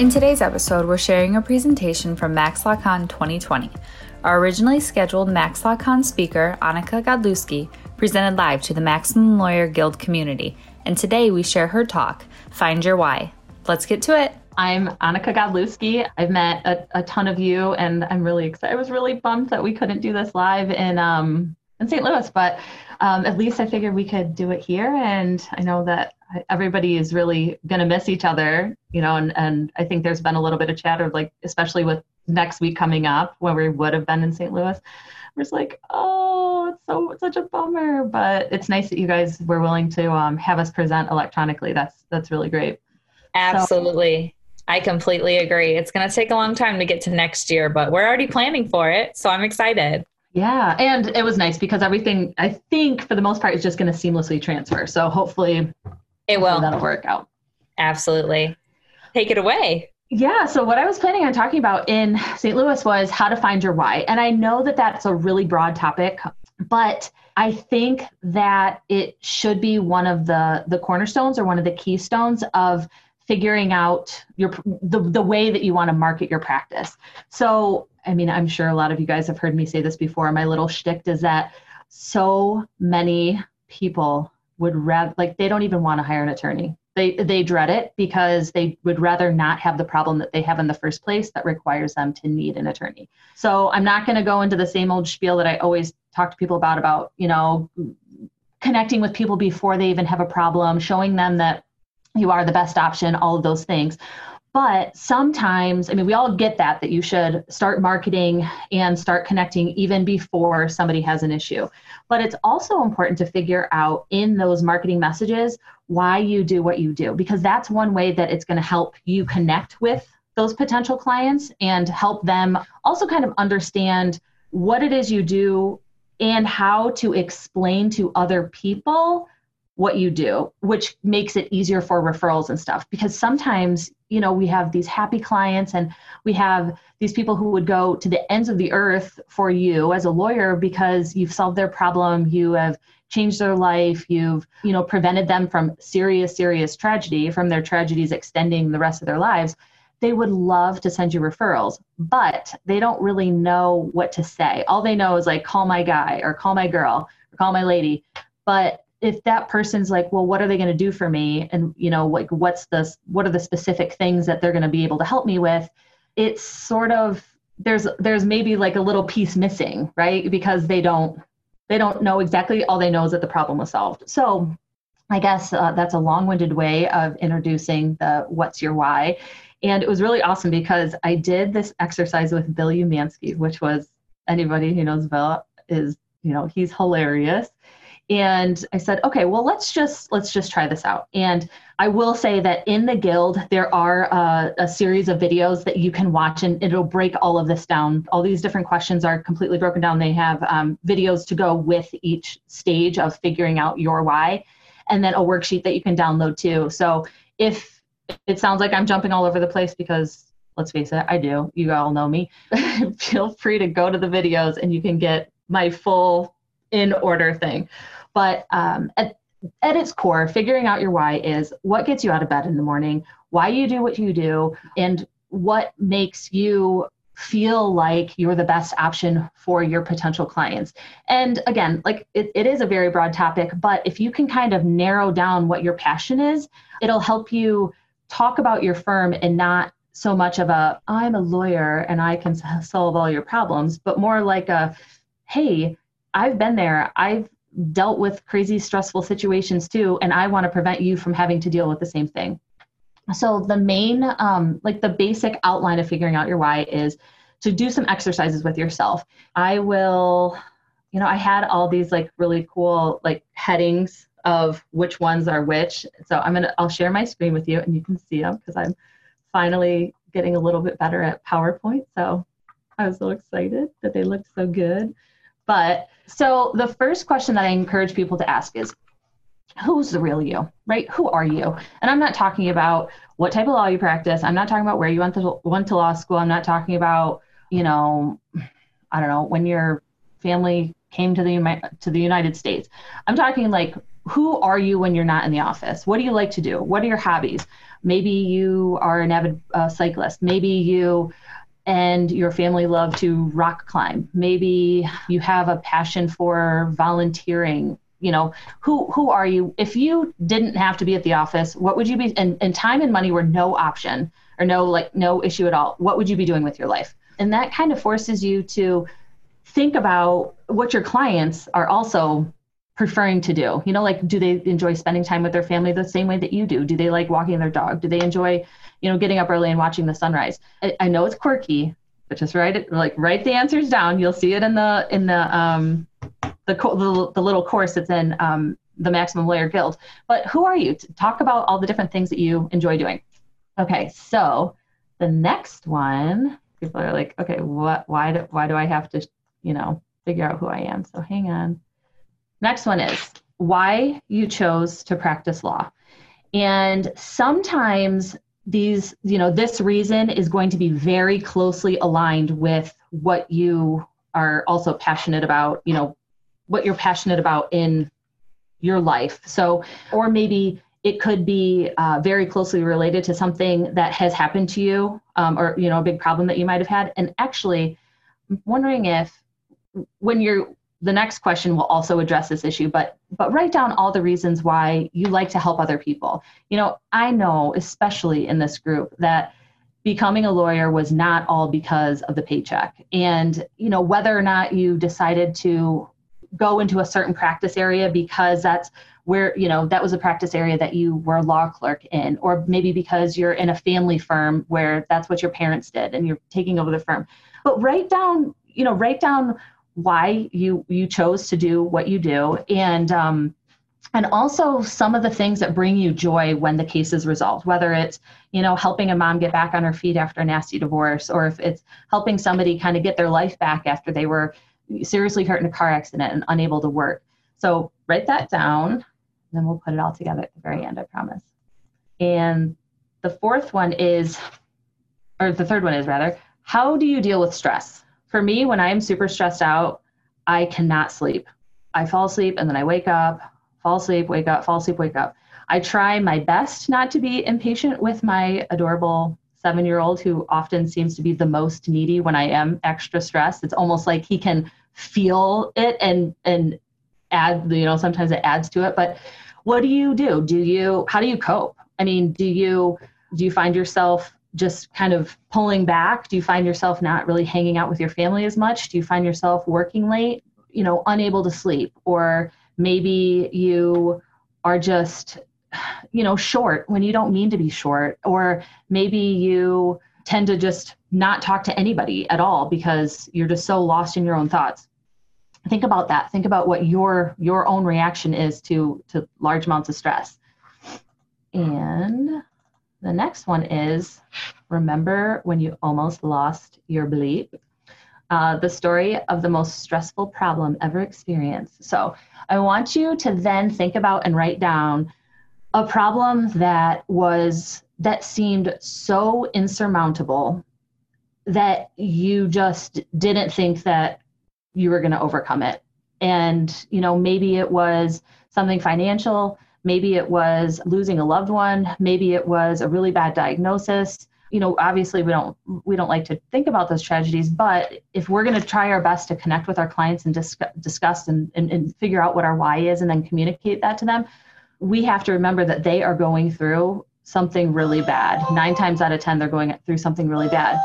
In today's episode, we're sharing a presentation from Max MaxLawCon 2020. Our originally scheduled Max MaxLawCon speaker, Anneke Godlewski, presented live to the Maximum Lawyer Guild community. And today we share her talk, Find Your Why. Let's get to it. I'm Anneke Godlewski. I've met a, a, ton of you, and I'm really excited. I was really bummed that we couldn't do this live in um, in St. Louis, but um, at least I figured we could do it here. And I know that everybody is really going to miss each other, you know, and, and I think there's been a little bit of chatter, like especially with next week coming up when we would have been in St. Louis. We're just like, oh, it's so it's such a bummer. But it's nice that you guys were willing to um, have us present electronically. That's that's really great. Absolutely. So, I completely agree. It's going to take a long time to get to next year, but we're already planning for it. So I'm excited. Yeah. And it was nice because everything, I think, for the most part, is just going to seamlessly transfer. So hopefully it will. That'll work out. Absolutely. Take it away. Yeah. So, what I was planning on talking about in St. Louis was how to find your why. And I know that that's a really broad topic, but I think that it should be one of the, the cornerstones or one of the keystones of figuring out your the, the way that you want to market your practice. So, I mean, I'm sure a lot of you guys have heard me say this before. My little shtick is that so many people would rather like they don't even want to hire an attorney. They they dread it because they would rather not have the problem that they have in the first place that requires them to need an attorney. So i'm not going to go into the same old spiel that i always talk to people about about you know connecting with people before they even have a problem showing them that you are the best option all of those things but sometimes i mean we all get that that you should start marketing and start connecting even before somebody has an issue. But it's also important to figure out in those marketing messages why you do what you do because that's one way that it's going to help you connect with those potential clients and help them also kind of understand what it is you do and how to explain to other people what you do, which makes it easier for referrals and stuff. Because sometimes, you know, we have these happy clients and we have these people who would go to the ends of the earth for you as a lawyer because you've solved their problem, you have changed their life, you've, you know, prevented them from serious, serious tragedy, from their tragedies extending the rest of their lives. They would love to send you referrals, but they don't really know what to say. All they know is like, call my guy or call my girl or call my lady. But if that person's like well what are they going to do for me? And you know like what's the what are the specific things that they're going to be able to help me with? It's sort of there's there's maybe like a little piece missing right? Because they don't they don't know exactly. All they know is that the problem was solved. So i guess uh, that's a long-winded way of introducing the what's your why. And it was really awesome because i did this exercise with bill umansky which was anybody who knows bill is you know he's hilarious and i said okay well let's just let's just try this out. And i will say that in the guild there are uh, a series of videos that you can watch and it'll break all of this down. All these different questions are completely broken down. They have um, videos to go with each stage of figuring out your why and then a worksheet that you can download too. So if it sounds like i'm jumping all over the place because let's face it i do. You all know me. Feel free to go to the videos and you can get my full in order thing. But um, at, at its core, figuring out your why is what gets you out of bed in the morning, why you do what you do, and what makes you feel like you're the best option for your potential clients. And again, like it, it is a very broad topic, but if you can kind of narrow down what your passion is, it'll help you talk about your firm and not so much of a I'm a lawyer and I can solve all your problems, but more like a hey, I've been there. I've dealt with crazy stressful situations too and I want to prevent you from having to deal with the same thing. So the main, um, like the basic outline of figuring out your why is to do some exercises with yourself. I will, you know, I had all these like really cool like headings of which ones are which. So I'm gonna, I'll share my screen with you and you can see them because I'm finally getting a little bit better at PowerPoint. So I was so excited that they looked so good. But so the first question that I encourage people to ask is who's the real you, right? Who are you? And I'm not talking about what type of law you practice. I'm not talking about where you went to, went to law school. I'm not talking about, you know, I don't know, when your family came to the to the United States. I'm talking like who are you when you're not in the office? What do you like to do? What are your hobbies? Maybe you are an avid uh, cyclist. Maybe you and your family love to rock climb. Maybe you have a passion for volunteering. You know who who are you? If you didn't have to be at the office what would you be and, and time and money were no option or no like no issue at all. What would you be doing with your life? And that kind of forces you to think about what your clients are also preferring to do. You know like do they enjoy spending time with their family the same way that you do? Do they like walking their dog? Do they enjoy you know getting up early and watching the sunrise i, I know it's quirky but just write it like write the answers down you'll see it in the in the um the, the, the little course that's in um, the Maximum Lawyer Guild. But who are you? Talk about all the different things that you enjoy doing. Okay, so the next one, people are like, okay, what? Why do why do I have to, you know, figure out who I am? So hang on. Next one is why you chose to practice law, and sometimes these, you know, this reason is going to be very closely aligned with what you are also passionate about, you know, what you're passionate about in your life. So, or maybe it could be uh, very closely related to something that has happened to you um, or, you know, a big problem that you might have had. And actually, I'm wondering if when you're, the next question will also address this issue, but but write down all the reasons why you like to help other people. You know, I know, especially in this group, that becoming a lawyer was not all because of the paycheck. And, you know, whether or not you decided to go into a certain practice area because that's where you know that was a practice area that you were a law clerk in or maybe because you're in a family firm where that's what your parents did and you're taking over the firm but write down you know write down why you you chose to do what you do and um and also some of the things that bring you joy when the case is resolved whether it's you know helping a mom get back on her feet after a nasty divorce or if it's helping somebody kind of get their life back after they were seriously hurt in a car accident and unable to work. So write that down, and then we'll put it all together at the very end, I promise. And the fourth one is, or the third one is rather, how do you deal with stress? For me, when I'm super stressed out, I cannot sleep. I fall asleep and then I wake up, fall asleep, wake up, fall asleep, wake up. I try my best not to be impatient with my adorable seven year old who often seems to be the most needy when I am extra stressed. It's almost like he can feel it and and add you know sometimes it adds to it but what do you do do you how do you cope i mean do you do you find yourself just kind of pulling back. Do you find yourself not really hanging out with your family as much? Do you find yourself working late you know unable to sleep? Or maybe you are just you know short when you don't mean to be short. Or maybe you tend to just not talk to anybody at all because you're just so lost in your own thoughts. Think about that. Think about what your your own reaction is to to large amounts of stress. And the next one is remember when you almost lost your bleep uh, the story of the most stressful problem ever experienced. So i want you to then think about and write down a problem that was that seemed so insurmountable that you just didn't think that you were going to overcome it. And you know maybe it was something financial maybe it was losing a loved one. Maybe it was a really bad diagnosis. You know obviously we don't we don't like to think about those tragedies but if we're going to try our best to connect with our clients and discuss, discuss and, and, and figure out what our why is and then communicate that to them we have to remember that they are going through something really bad. Nine times out of ten they're going through something really bad.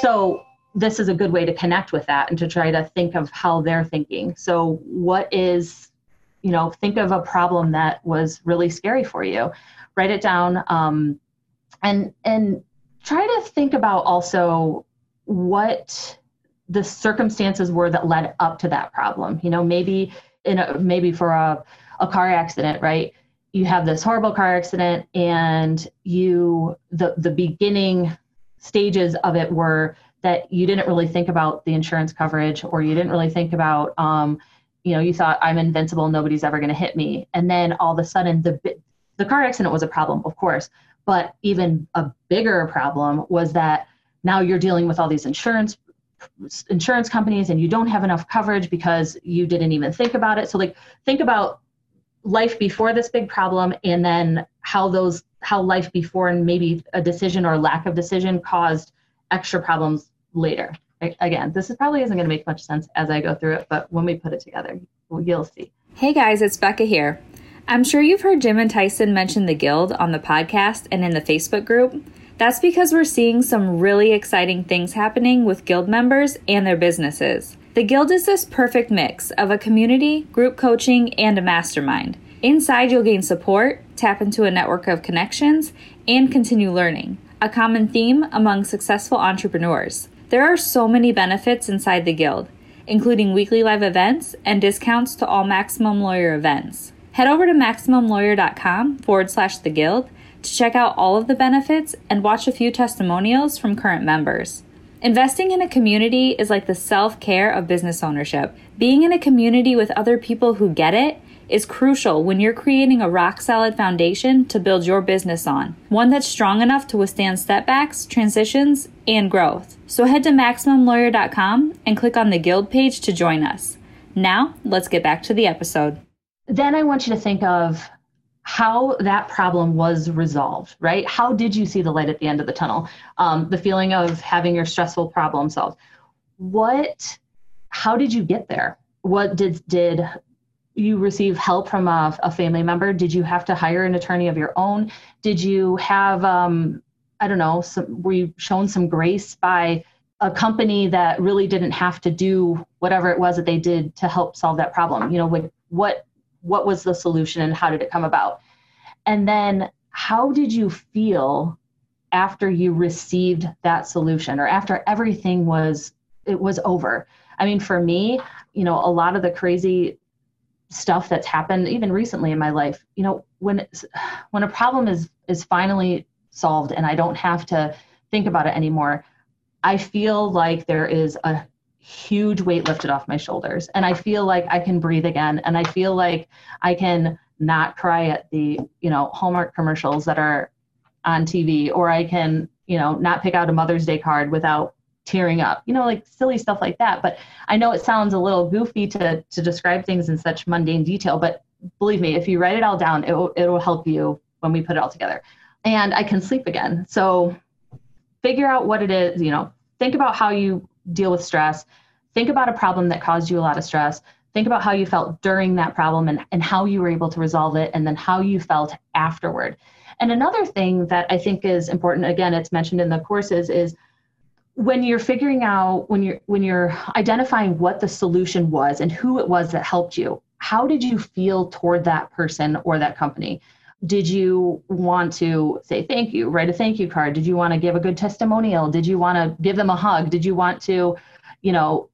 So this is a good way to connect with that and to try to think of how they're thinking. So what is you know think of a problem that was really scary for you write it down um, and and try to think about also what the circumstances were that led up to that problem. You know, maybe in a, maybe for a, a car accident, right? You have this horrible car accident and you the the beginning stages of it were that you didn't really think about the insurance coverage or you didn't really think about um, you know you thought i'm invincible nobody's ever going to hit me and then all of a sudden the the car accident was a problem of course but even a bigger problem was that now you're dealing with all these insurance insurance companies and you don't have enough coverage because you didn't even think about it. So like think about life before this big problem and then how those how life before and maybe a decision or lack of decision caused extra problems later. Again, this is probably isn't going to make much sense as I go through it, but when we put it together, you'll see. Hey guys, it's Becca here. I'm sure you've heard Jim and Tyson mention the Guild on the podcast and in the Facebook group. That's because we're seeing some really exciting things happening with Guild members and their businesses. The Guild is this perfect mix of a community, group coaching, and a mastermind. Inside, you'll gain support, tap into a network of connections, and continue learning. A common theme among successful entrepreneurs. There are so many benefits inside the Guild, including weekly live events and discounts to all Maximum Lawyer events. Head over to MaximumLawyer.com forward slash the guild to check out all of the benefits and watch a few testimonials from current members. Investing in a community is like the self care of business ownership. Being in a community with other people who get it is crucial when you're creating a rock solid foundation to build your business on, one that's strong enough to withstand setbacks, transitions, and growth. So head to MaximumLawyer.com and click on the Guild page to join us. Now, let's get back to the episode then I want you to think of how that problem was resolved, right? How did you see the light at the end of the tunnel? Um, the feeling of having your stressful problem solved. What, how did you get there? What did, did you receive help from a, a family member? Did you have to hire an attorney of your own? Did you have, um, I don't know, some, were you shown some grace by a company that really didn't have to do whatever it was that they did to help solve that problem? You know, what, what what was the solution and how did it come about? And then how did you feel after you received that solution or after everything was it was over? I mean, for me, you know, a lot of the crazy stuff that's happened even recently in my life, you know, when when a problem is is finally solved and I don't have to think about it anymore, I feel like there is a huge weight lifted off my shoulders and i feel like i can breathe again and i feel like i can not cry at the you know hallmark commercials that are on tv or i can you know not pick out a mother's day card without tearing up you know like silly stuff like that but i know it sounds a little goofy to to describe things in such mundane detail but believe me if you write it all down it will, it will help you when we put it all together and i can sleep again so figure out what it is you know think about how you deal with stress. Think about a problem that caused you a lot of stress. Think about how you felt during that problem and, and how you were able to resolve it, and then how you felt afterward. And another thing that I think is important, again, it's mentioned in the courses, is when you're figuring out when you're when you're identifying what the solution was and who it was that helped you how did you feel toward that person or that company? Did you want to say thank you write a thank you card? Did you want to give a good testimonial? Did you want to give them a hug? Did you want to you know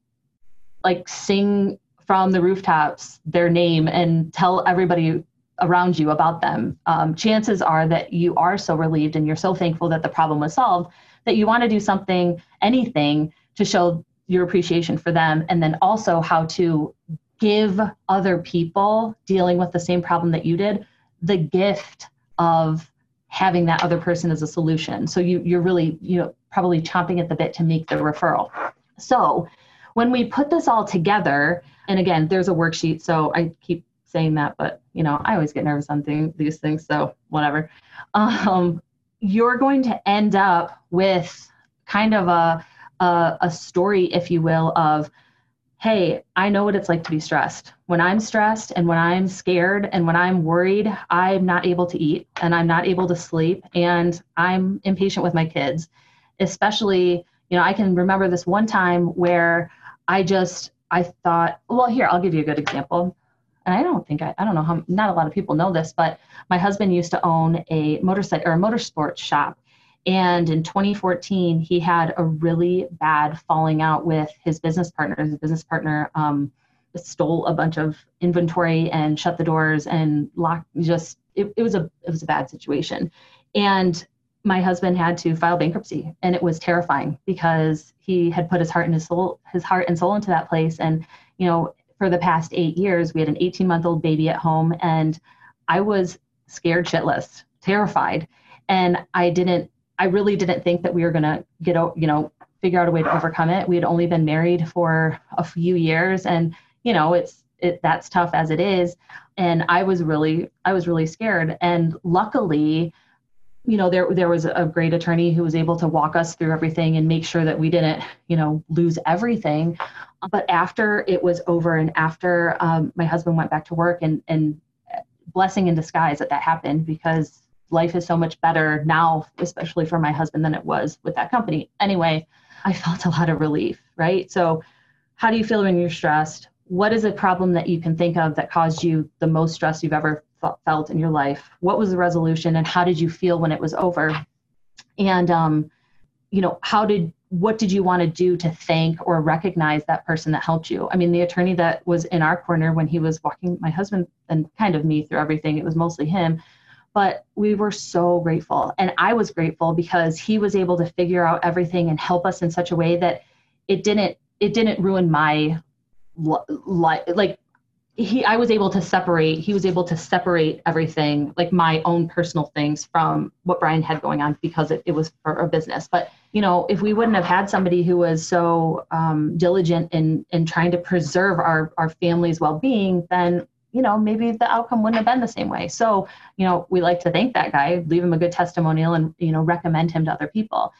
like sing from the rooftops their name and tell everybody around you about them? Um, chances are that you are so relieved and you're so thankful that the problem was solved that you want to do something anything to show your appreciation for them and then also how to give other people dealing with the same problem that you did the gift of having that other person as a solution. So you you're really, you know, probably chomping at the bit to make the referral. So when we put this all together, And again, there's a worksheet, so I keep saying that, but you know, I always get nervous on these things, so whatever. Um, you're going to end up with kind of a, a, a story, if you will, of hey, I know what it's like to be stressed. When I'm stressed and when I'm scared and when I'm worried, I'm not able to eat and I'm not able to sleep and I'm impatient with my kids. Especially, you know, I can remember this one time where I just I thought, well, here, I'll give you a good example. And I don't think I, I don't know how not a lot of people know this, but my husband used to own a motorcycle or a motorsports shop and in 2014, he had a really bad falling out with his business partner. His business partner um, stole a bunch of inventory and shut the doors and locked. Just it, it was a it was a bad situation, and my husband had to file bankruptcy, and it was terrifying because he had put his heart and his soul his heart and soul into that place, and you know for the past eight years we had an 18 month old baby at home, and I was scared shitless, terrified, and I didn't I really didn't think that we were going to get, you know, figure out a way to overcome it. We had only been married for a few years and, you know, it's, it, that's tough as it is. And I was really, I was really scared. And luckily, you know, there, there was a great attorney who was able to walk us through everything and make sure that we didn't, you know, lose everything. But after it was over and after um, my husband went back to work and, and blessing in disguise that that happened because life is so much better now, especially for my husband, than it was with that company. Anyway, I felt a lot of relief, right? So, how do you feel when you're stressed? What is a problem that you can think of that caused you the most stress you've ever felt in your life? What was the resolution, and how did you feel when it was over? And, um, you know, how did what did you want to do to thank or recognize that person that helped you? I mean, the attorney that was in our corner when he was walking my husband and kind of me through everything, it was mostly him but we were so grateful and i was grateful because he was able to figure out everything and help us in such a way that it didn't it didn't ruin my life like he i was able to separate he was able to separate everything like my own personal things from what brian had going on because it, it was for a business but you know if we wouldn't have had somebody who was so um, diligent in in trying to preserve our our family's well-being then you know, maybe the outcome wouldn't have been the same way. So, you know, we like to thank that guy, leave him a good testimonial and, you know, recommend him to other people.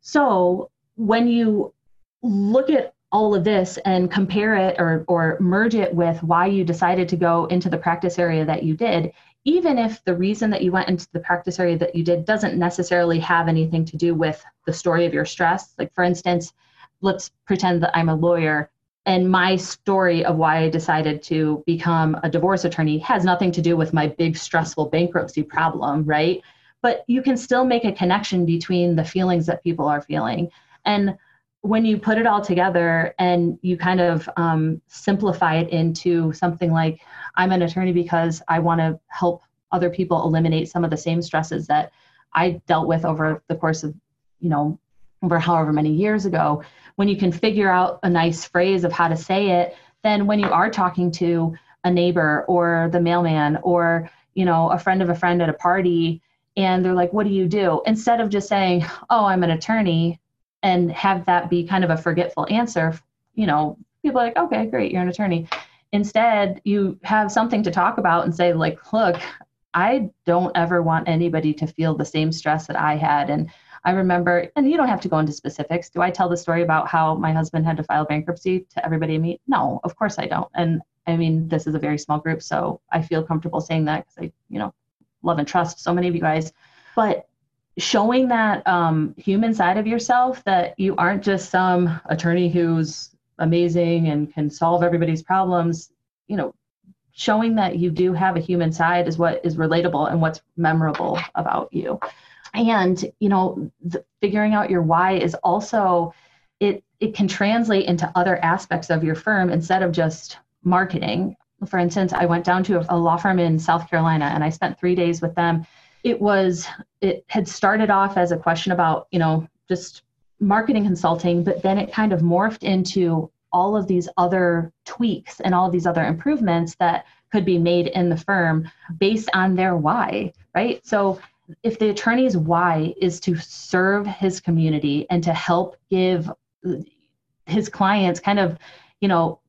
So when you look at all of this and compare it or, or merge it with why you decided to go into the practice area that you did, even if the reason that you went into the practice area that you did doesn't necessarily have anything to do with the story of your stress, like for instance, let's pretend that I'm a lawyer and my story of why I decided to become a divorce attorney has nothing to do with my big stressful bankruptcy problem, right? But you can still make a connection between the feelings that people are feeling. And when you put it all together and you kind of um, simplify it into something like, I'm an attorney because I want to help other people eliminate some of the same stresses that I dealt with over the course of, you know, over however many years ago. When you can figure out a nice phrase of how to say it, then when you are talking to a neighbor or the mailman or you know a friend of a friend at a party and they're like what do you do? Instead of just saying oh i'm an attorney and have that be kind of a forgetful answer you know people are like okay great you're an attorney instead you have something to talk about and say like look i don't ever want anybody to feel the same stress that i had and I remember, and you don't have to go into specifics. Do I tell the story about how my husband had to file bankruptcy to everybody I meet? No, of course I don't. And I mean, this is a very small group, so I feel comfortable saying that because I, you know, love and trust so many of you guys. But showing that um, human side of yourself that you aren't just some attorney who's amazing and can solve everybody's problems, you know, showing that you do have a human side is what is relatable and what's memorable about you. And you know the, figuring out your why is also it it can translate into other aspects of your firm instead of just marketing. For instance i went down to a, a law firm in south carolina and i spent three days with them it was it had started off as a question about you know just marketing consulting but then it kind of morphed into all of these other tweaks and all of these other improvements that could be made in the firm based on their why right? So if the attorney's why is to serve his community and to help give his clients kind of, you know,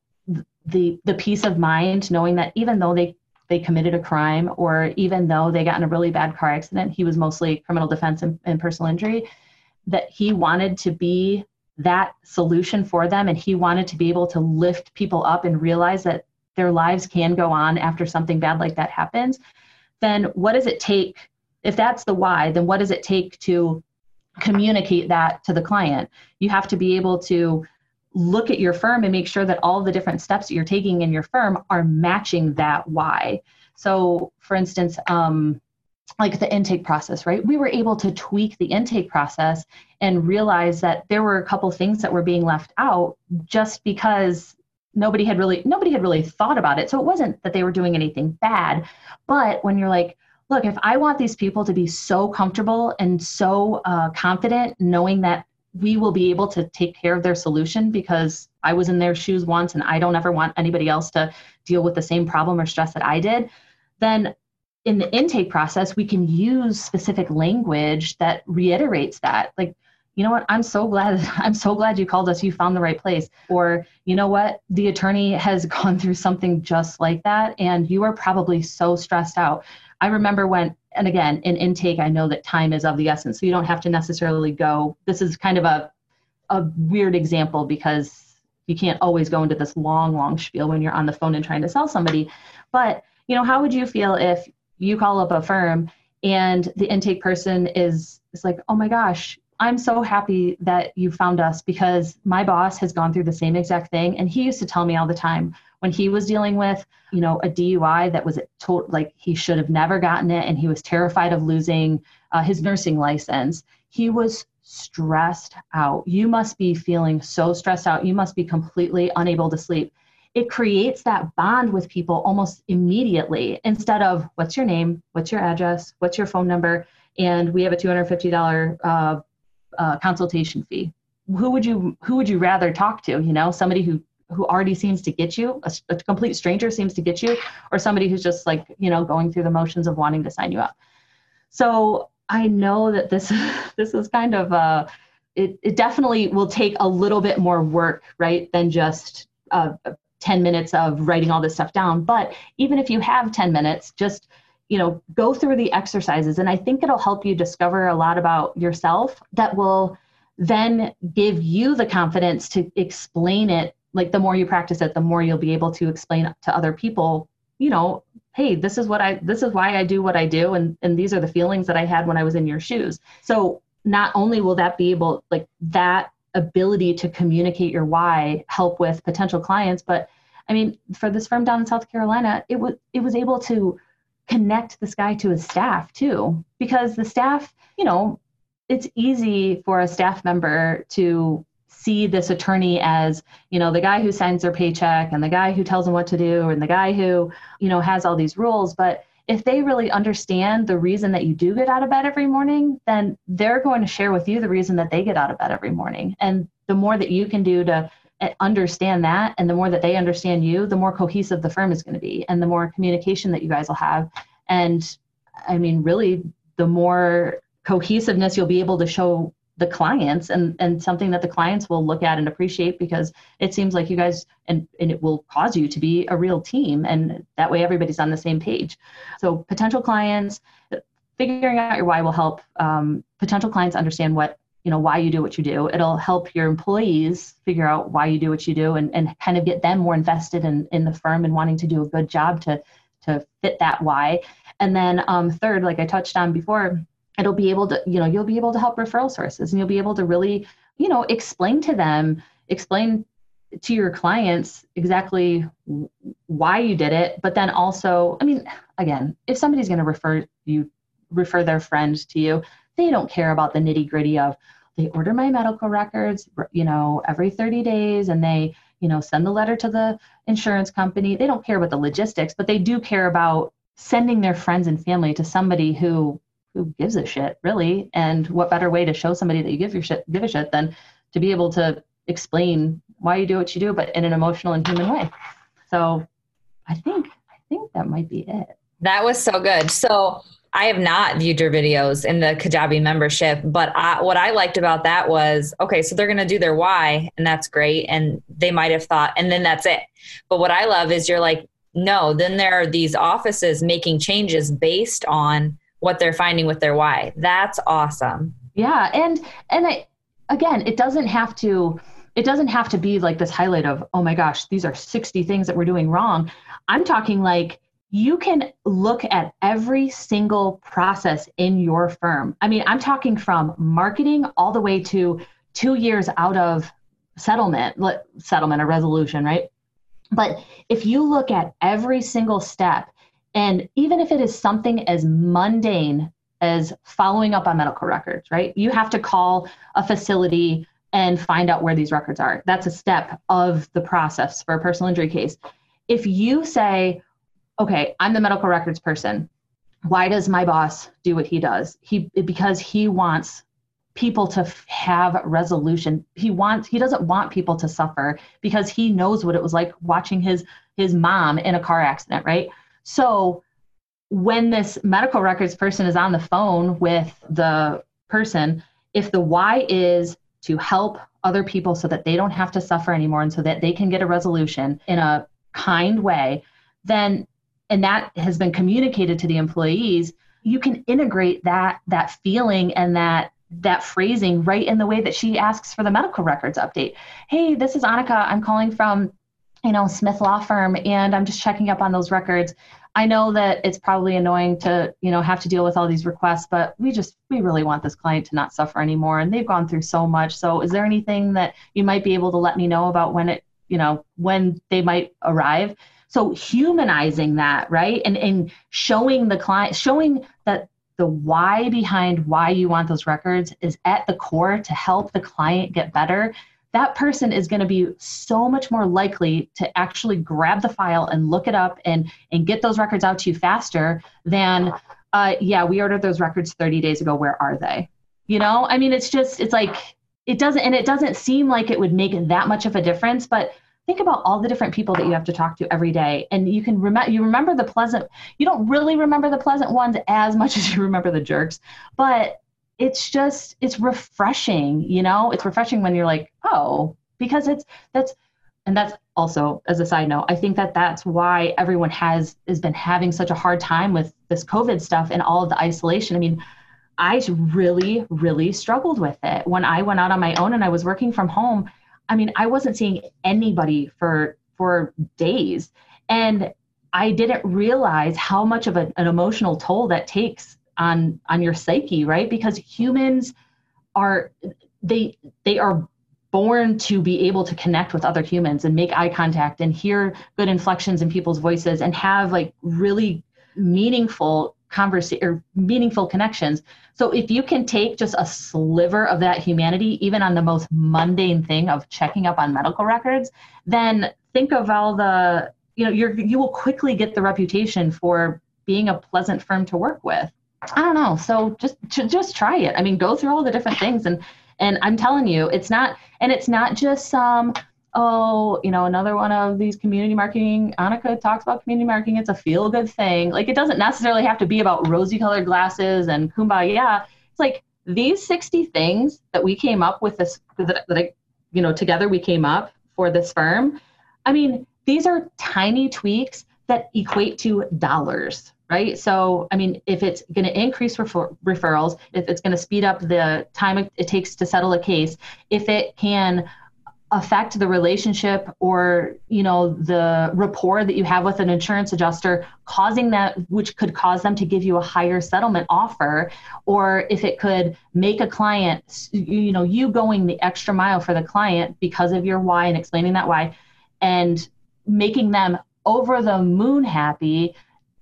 the the peace of mind knowing that even though they they committed a crime or even though they got in a really bad car accident he was mostly criminal defense and, and personal injury that he wanted to be that solution for them and he wanted to be able to lift people up and realize that their lives can go on after something bad like that happens then what does it take if that's the why then what does it take to communicate that to the client? You have to be able to look at your firm and make sure that all the different steps that you're taking in your firm are matching that why so for instance um, like the intake process, right? We were able to tweak the intake process and realize that there were a couple things that were being left out just because nobody had really nobody had really thought about it. So it wasn't that they were doing anything bad, but when you're like, look, if I want these people to be so comfortable and so uh, confident, knowing that we will be able to take care of their solution because I was in their shoes once and I don't ever want anybody else to deal with the same problem or stress that I did, then in the intake process, we can use specific language that reiterates that. Like, you know what, I'm so glad, I'm so glad you called us, you found the right place. Or, you know what, the attorney has gone through something just like that, and you are probably so stressed out. I remember when, and again, in intake, I know that time is of the essence. So you don't have to necessarily go, this is kind of a, a weird example because you can't always go into this long, long spiel when you're on the phone and trying to sell somebody. But, you know, how would you feel if you call up a firm and the intake person is is like oh my gosh i'm so happy that you found us because my boss has gone through the same exact thing and he used to tell me all the time when he was dealing with you know a dui that was told like he should have never gotten it and he was terrified of losing uh, his nursing license he was stressed out. You must be feeling so stressed out. You must be completely unable to sleep. It creates that bond with people almost immediately. Instead of what's your name, what's your address, what's your phone number, and we have a $250 uh, uh, consultation fee. Who would you who would you rather talk to? You know, somebody who who already seems to get you, a, a complete stranger seems to get you, or somebody who's just like you know going through the motions of wanting to sign you up. So I know that this this is kind of uh, it, it definitely will take a little bit more work, right, than just uh, 10 minutes of writing all this stuff down but even if you have 10 minutes just you know go through the exercises and i think it'll help you discover a lot about yourself that will then give you the confidence to explain it like the more you practice it the more you'll be able to explain to other people you know hey this is what i this is why i do what i do and and these are the feelings that i had when i was in your shoes. So not only will that be able like that ability to communicate your why help with potential clients but i mean for this firm down in south carolina it was it was able to connect this guy to his staff too because the staff you know it's easy for a staff member to see this attorney as you know the guy who signs their paycheck and the guy who tells them what to do and the guy who you know has all these rules but if they really understand the reason that you do get out of bed every morning, then they're going to share with you the reason that they get out of bed every morning. And the more that you can do to eh, understand that and the more that they understand you, the more cohesive the firm is going to be and the more communication that you guys will have. And I mean, really, the more cohesiveness you'll be able to show the clients and and something that the clients will look at and appreciate because it seems like you guys and and it will cause you to be a real team and that way everybody's on the same page. So potential clients figuring out your why will help um, potential clients understand what you know why you do what you do. It'll help your employees figure out why you do what you do and, and kind of get them more invested in in the firm and wanting to do a good job to to fit that why. And then um, third like i touched on before it'll be able to you know you'll be able to help referral sources and you'll be able to really you know explain to them explain to your clients exactly why you did it but then also i mean again if somebody's going to refer you refer their friend to you they don't care about the nitty gritty of they order my medical records you know every 30 days and they you know send the letter to the insurance company. They don't care about the logistics but they do care about sending their friends and family to somebody who who gives a shit really and what better way to show somebody that you give your shit give a shit than to be able to explain why you do what you do but in an emotional and human way so i think i think that might be it That was so good. So I have not viewed your videos in the Kajabi membership, but I, what I liked about that was okay, so they're going to do their why, and that's great. And they might have thought, and then that's it. But what I love is you're like, no, then there are these offices making changes based on what they're finding with their why. That's awesome. Yeah. And, and I, again, it doesn't have to, it doesn't have to be like this highlight of, oh my gosh, these are 60 things that we're doing wrong. I'm talking like, you can look at every single process in your firm. I mean, I'm talking from marketing all the way to two years out of settlement, settlement or resolution, right? But if you look at every single step, and even if it is something as mundane as following up on medical records, right? You have to call a facility and find out where these records are. That's a step of the process for a personal injury case. If you say, okay, I'm the medical records person. Why does my boss do what he does? He because he wants people to have resolution. He wants he doesn't want people to suffer because he knows what it was like watching his his mom in a car accident, right? So when this medical records person is on the phone with the person, if the why is to help other people so that they don't have to suffer anymore and so that they can get a resolution in a kind way, then and that has been communicated to the employees you can integrate that that feeling and that that phrasing right in the way that she asks for the medical records update. Hey this is anneke. I'm calling from you know smith law firm and i'm just checking up on those records i know that it's probably annoying to you know have to deal with all these requests but we just we really want this client to not suffer anymore and they've gone through so much. So is there anything that you might be able to let me know about when it you know when they might arrive? So humanizing that, right? And, and showing the client, showing that the why behind why you want those records is at the core to help the client get better that person is going to be so much more likely to actually grab the file and look it up and and get those records out to you faster than uh, yeah we ordered those records 30 days ago where are they? You know i mean it's just it's like it doesn't and it doesn't seem like it would make that much of a difference but think about all the different people that you have to talk to every day. And you can remember you remember the pleasant you don't really remember the pleasant ones as much as you remember the jerks but it's just it's refreshing you know? It's refreshing when you're like oh because it's that's and that's also as a side note i think that that's why everyone has has been having such a hard time with this covid stuff and all of the isolation. I mean i really really struggled with it. When i went out on my own and i was working from home I mean, I wasn't seeing anybody for for days, and I didn't realize how much of a, an emotional toll that takes on on your psyche, right? Because humans are they they are born to be able to connect with other humans and make eye contact and hear good inflections in people's voices and have like really meaningful conversation or meaningful connections. So if you can take just a sliver of that humanity, even on the most mundane thing of checking up on medical records, then think of all the you know you're you will quickly get the reputation for being a pleasant firm to work with. I don't know. So just just try it. I mean, go through all the different things and and I'm telling you, it's not and it's not just some oh, you know, another one of these community marketing. Anneke talks about community marketing. It's a feel good thing. Like it doesn't necessarily have to be about rosy colored glasses and kumbaya. It's like these 60 things that we came up with this, that, that I, you know, together we came up for this firm. I mean, these are tiny tweaks that equate to dollars, right? So, I mean, if it's going to increase refer- referrals, if it's going to speed up the time it takes to settle a case, if it can affect the relationship or you know the rapport that you have with an insurance adjuster causing that which could cause them to give you a higher settlement offer or if it could make a client you know you going the extra mile for the client because of your why and explaining that why and making them over the moon happy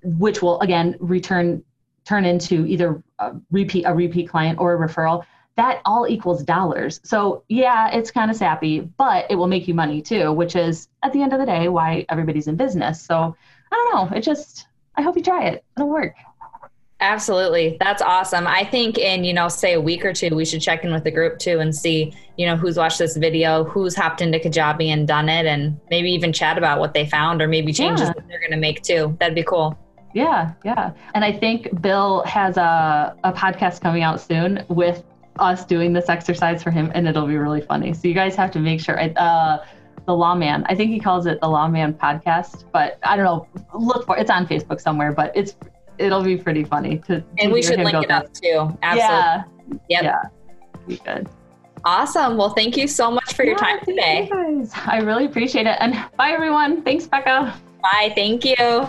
which will again return turn into either a repeat a repeat client or a referral that all equals dollars. So yeah, it's kind of sappy, but it will make you money too, which is at the end of the day why everybody's in business. So I don't know. It just I hope you try it. It'll work. Absolutely. That's awesome. I think in, you know, say a week or two, we should check in with the group too and see, you know, who's watched this video, who's hopped into Kajabi and done it, and maybe even chat about what they found or maybe changes yeah. that they're going to make too. That'd be cool. Yeah, yeah. And I think Bill has a, a podcast coming out soon with us doing this exercise for him, and it'll be really funny. So you guys have to make sure. Uh, the Lawman. I think he calls it the Lawman podcast, but I don't know. Look for it's on Facebook somewhere, but it's it'll be pretty funny to. to and we should link it up too. Absolutely. Yeah. Yep. Yeah. Be good. Awesome. Well, thank you so much for your Yeah, time today. you guys. I really appreciate it. And bye everyone. Thanks, Becca. Bye. Thank you.